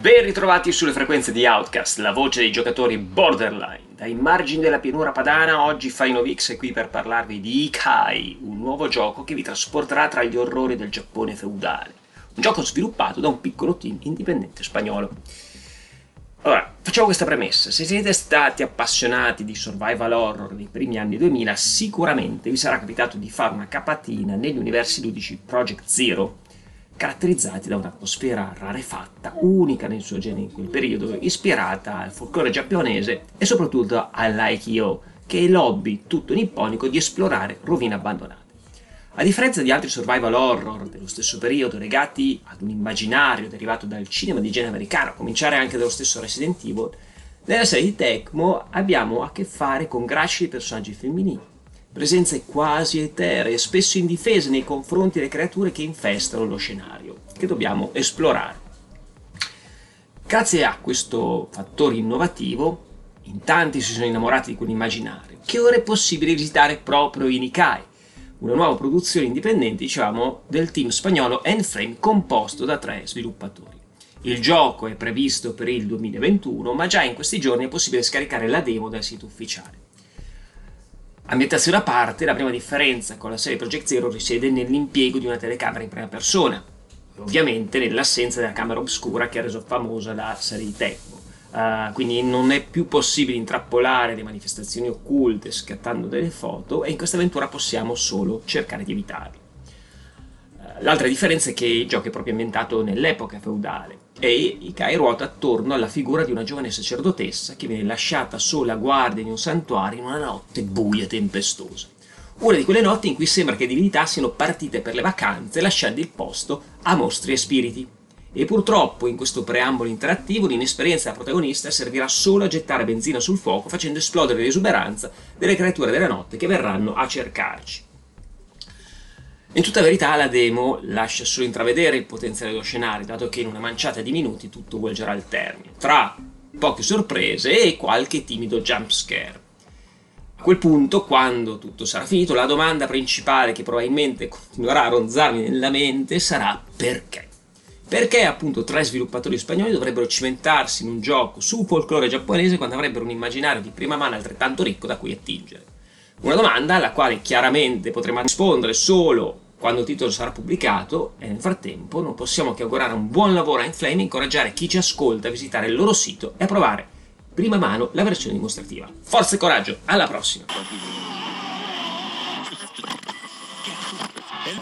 Ben ritrovati sulle frequenze di Outcast, la voce dei giocatori borderline. Dai margini della pianura padana, oggi Fainovix è qui per parlarvi di Ikai, un nuovo gioco che vi trasporterà tra gli orrori del Giappone feudale. Un gioco sviluppato da un piccolo team indipendente spagnolo. Allora, facciamo questa premessa. Se siete stati appassionati di survival horror dei primi anni 2000, sicuramente vi sarà capitato di fare una capatina negli universi ludici Project Zero, caratterizzati da un'atmosfera rarefatta, unica nel suo genere in quel periodo, ispirata al folklore giapponese e soprattutto all'Aikyo, che è l'hobby tutto nipponico di esplorare rovine abbandonate. A differenza di altri survival horror dello stesso periodo legati ad un immaginario derivato dal cinema di genere americano, a cominciare anche dallo stesso Resident Evil, nella serie di Tecmo abbiamo a che fare con gracili personaggi femminili, presenze quasi eteree, spesso indifese nei confronti delle creature che infestano lo scenario, che dobbiamo esplorare. Grazie a questo fattore innovativo, in tanti si sono innamorati di quell'immaginario, che ora è possibile visitare proprio in Ikai, una nuova produzione indipendente, diciamo, del team spagnolo Endframe composto da tre sviluppatori. Il gioco è previsto per il 2021, ma già in questi giorni è possibile scaricare la demo dal sito ufficiale. Ambientazione a parte, la prima differenza con la serie Project Zero risiede nell'impiego di una telecamera in prima persona, ovviamente nell'assenza della camera oscura che ha reso famosa la serie di Tecmo. Uh, quindi non è più possibile intrappolare le manifestazioni occulte scattando delle foto e in questa avventura possiamo solo cercare di evitarle. L'altra differenza è che il gioco è proprio ambientato nell'epoca feudale e Ikai ruota attorno alla figura di una giovane sacerdotessa che viene lasciata sola a guardia di un santuario in una notte buia e tempestosa. Una di quelle notti in cui sembra che divinità siano partite per le vacanze lasciando il posto a mostri e spiriti. E purtroppo in questo preambolo interattivo l'inesperienza della protagonista servirà solo a gettare benzina sul fuoco facendo esplodere l'esuberanza delle creature della notte che verranno a cercarci. In tutta verità la demo lascia solo intravedere il potenziale dello scenario, dato che in una manciata di minuti tutto volgerà al termine, tra poche sorprese e qualche timido jump scare. A quel punto, quando tutto sarà finito, la domanda principale che probabilmente continuerà a ronzarmi nella mente sarà perché? Perché appunto tre sviluppatori spagnoli dovrebbero cimentarsi in un gioco su folklore giapponese quando avrebbero un immaginario di prima mano altrettanto ricco da cui attingere? Una domanda alla quale chiaramente potremo rispondere solo quando il titolo sarà pubblicato e nel frattempo non possiamo che augurare un buon lavoro a Inflame e incoraggiare chi ci ascolta a visitare il loro sito e a provare prima mano la versione dimostrativa. Forza e coraggio, alla prossima!